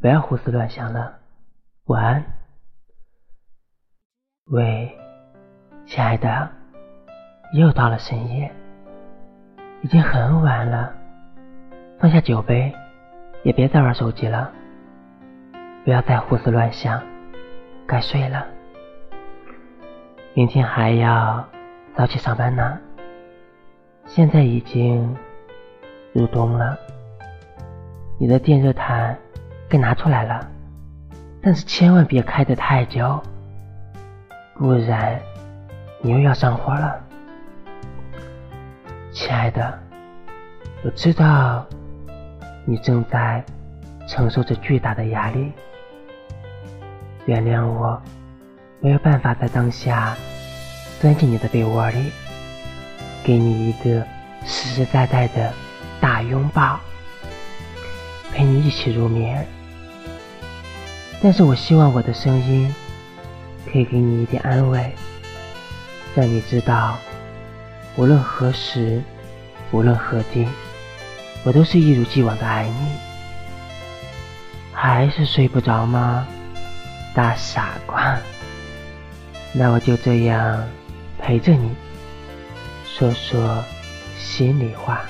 不要胡思乱想了，晚安。喂，亲爱的，又到了深夜，已经很晚了，放下酒杯，也别再玩手机了，不要再胡思乱想，该睡了。明天还要早起上班呢。现在已经入冬了，你的电热毯给拿出来了，但是千万别开得太久，不然你又要上火了。亲爱的，我知道你正在承受着巨大的压力，原谅我没有办法在当下钻进你的被窝里。给你一个实实在在的大拥抱，陪你一起入眠。但是我希望我的声音可以给你一点安慰，让你知道，无论何时，无论何地，我都是一如既往的爱你。还是睡不着吗，大傻瓜？那我就这样陪着你。说说心里话。